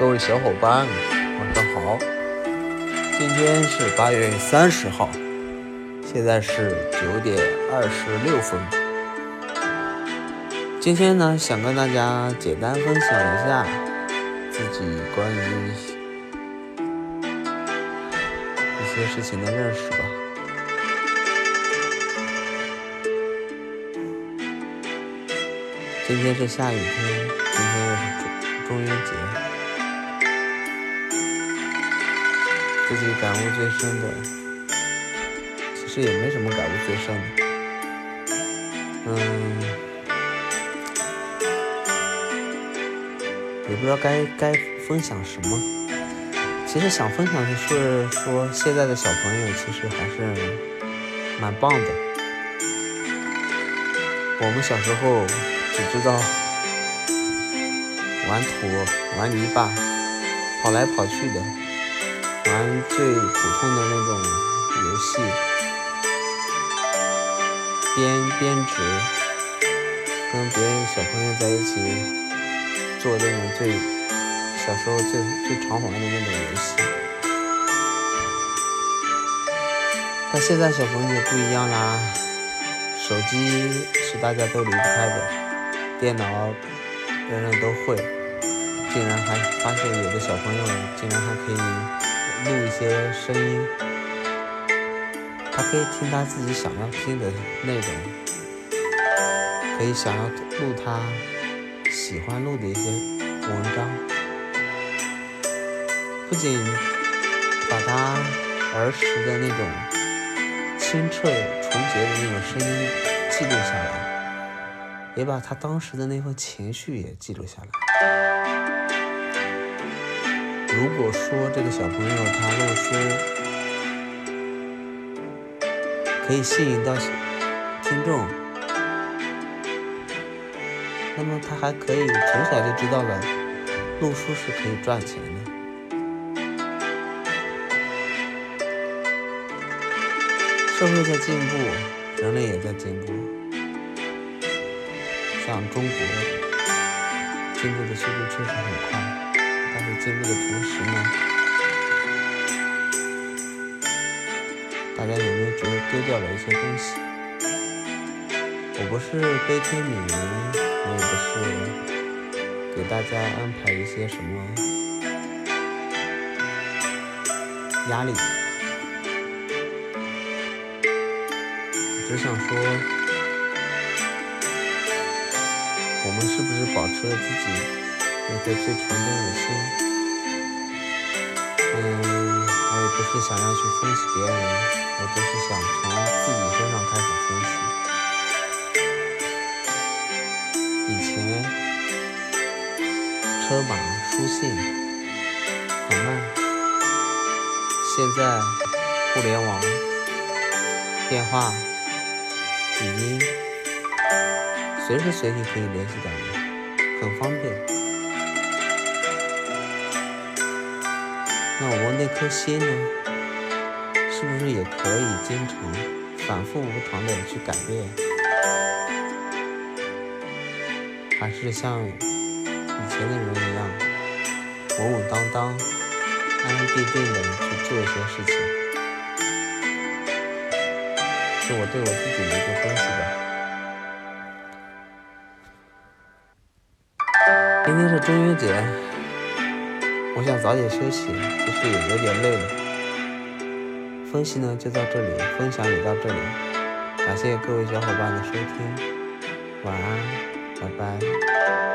各位小伙伴，晚上好！今天是八月三十号，现在是九点二十六分。今天呢，想跟大家简单分享一下自己关于一些事情的认识吧。今天是下雨天，今天又是中中元节。自己感悟最深的，其实也没什么感悟最深的。嗯，也不知道该该分享什么。其实想分享的是说，现在的小朋友其实还是蛮棒的。我们小时候只知道玩土、玩泥巴、跑来跑去的。玩最普通的那种游戏，编编织，跟别人小朋友在一起做那种最小时候最最常玩的那种游戏。但现在小朋友不一样啦，手机是大家都离不开的，电脑人人都会，竟然还发现有的小朋友竟然还可以。录一些声音，他可以听他自己想要听的内容，可以想要录他喜欢录的一些文章，不仅把他儿时的那种清澈纯洁的那种声音记录下来，也把他当时的那份情绪也记录下来。如果说这个小朋友他录书可以吸引到听众，那么他还可以从小就知道了录书是可以赚钱的。社会在进步，人类也在进步，像中国进步的速度确实很快。进步的同时呢，大家有没有觉得丢掉了一些东西？我不是悲天悯人，我也不是给大家安排一些什么压力，只想说，我们是不是保持了自己？那颗最纯真的心，是想要去分析别人，我只是想从自己身上开始分析。以前车马书信很慢，现在互联网、电话、语音，随时随地可以联系到你，很方便。那我那颗心呢？是不是也可以经常反复无常的去改变？还是像以前的人一样，稳稳当当、安安定定的去做一些事情？是我对我自己的一个分析吧。今天是中元节。我想早点休息，其实也有点累了。分析呢就到这里，分享也到这里，感谢各位小伙伴的收听，晚安，拜拜。